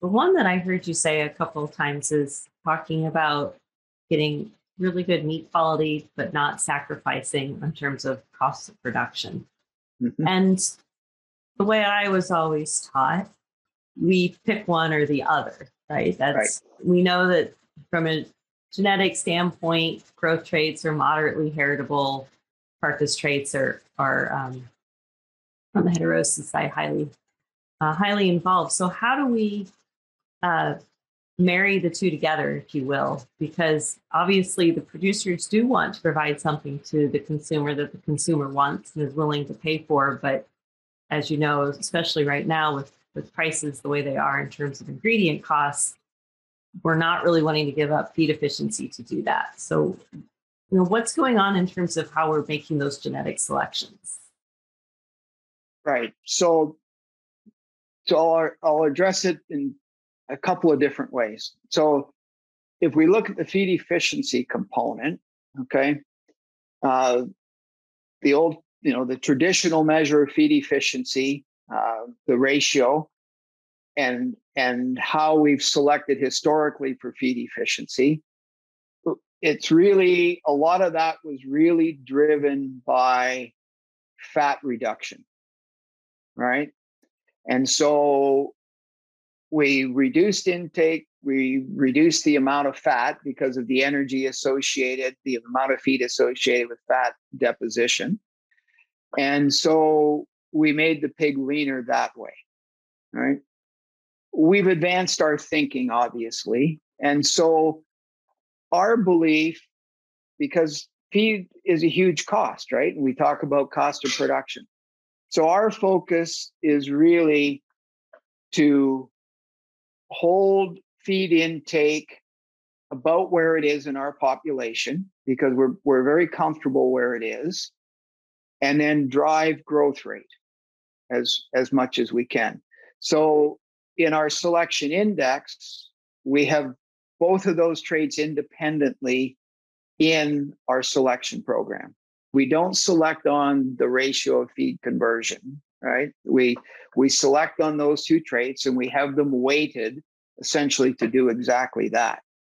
the one that I heard you say a couple of times is talking about getting really good meat quality, but not sacrificing in terms of cost of production. Mm-hmm. And the way I was always taught, we pick one or the other, right? That's right. we know that from a genetic standpoint, growth traits are moderately heritable. Carcass traits are are um, on the heterosis side highly uh, highly involved. So how do we uh, marry the two together, if you will? Because obviously the producers do want to provide something to the consumer that the consumer wants and is willing to pay for, but as you know, especially right now with with prices the way they are in terms of ingredient costs, we're not really wanting to give up feed efficiency to do that. So, you know, what's going on in terms of how we're making those genetic selections? Right. So, so I'll, I'll address it in a couple of different ways. So, if we look at the feed efficiency component, okay, uh, the old, you know, the traditional measure of feed efficiency, uh, the ratio, and and how we've selected historically for feed efficiency. It's really a lot of that was really driven by fat reduction, right? And so we reduced intake, we reduced the amount of fat because of the energy associated, the amount of feed associated with fat deposition. And so we made the pig leaner that way, right? we've advanced our thinking, obviously. And so our belief, because feed is a huge cost, right? And we talk about cost of production. So our focus is really to hold feed intake about where it is in our population because we're we're very comfortable where it is and then drive growth rate as as much as we can. So in our selection index, we have both of those traits independently in our selection program. We don't select on the ratio of feed conversion, right? We we select on those two traits and we have them weighted essentially to do exactly that.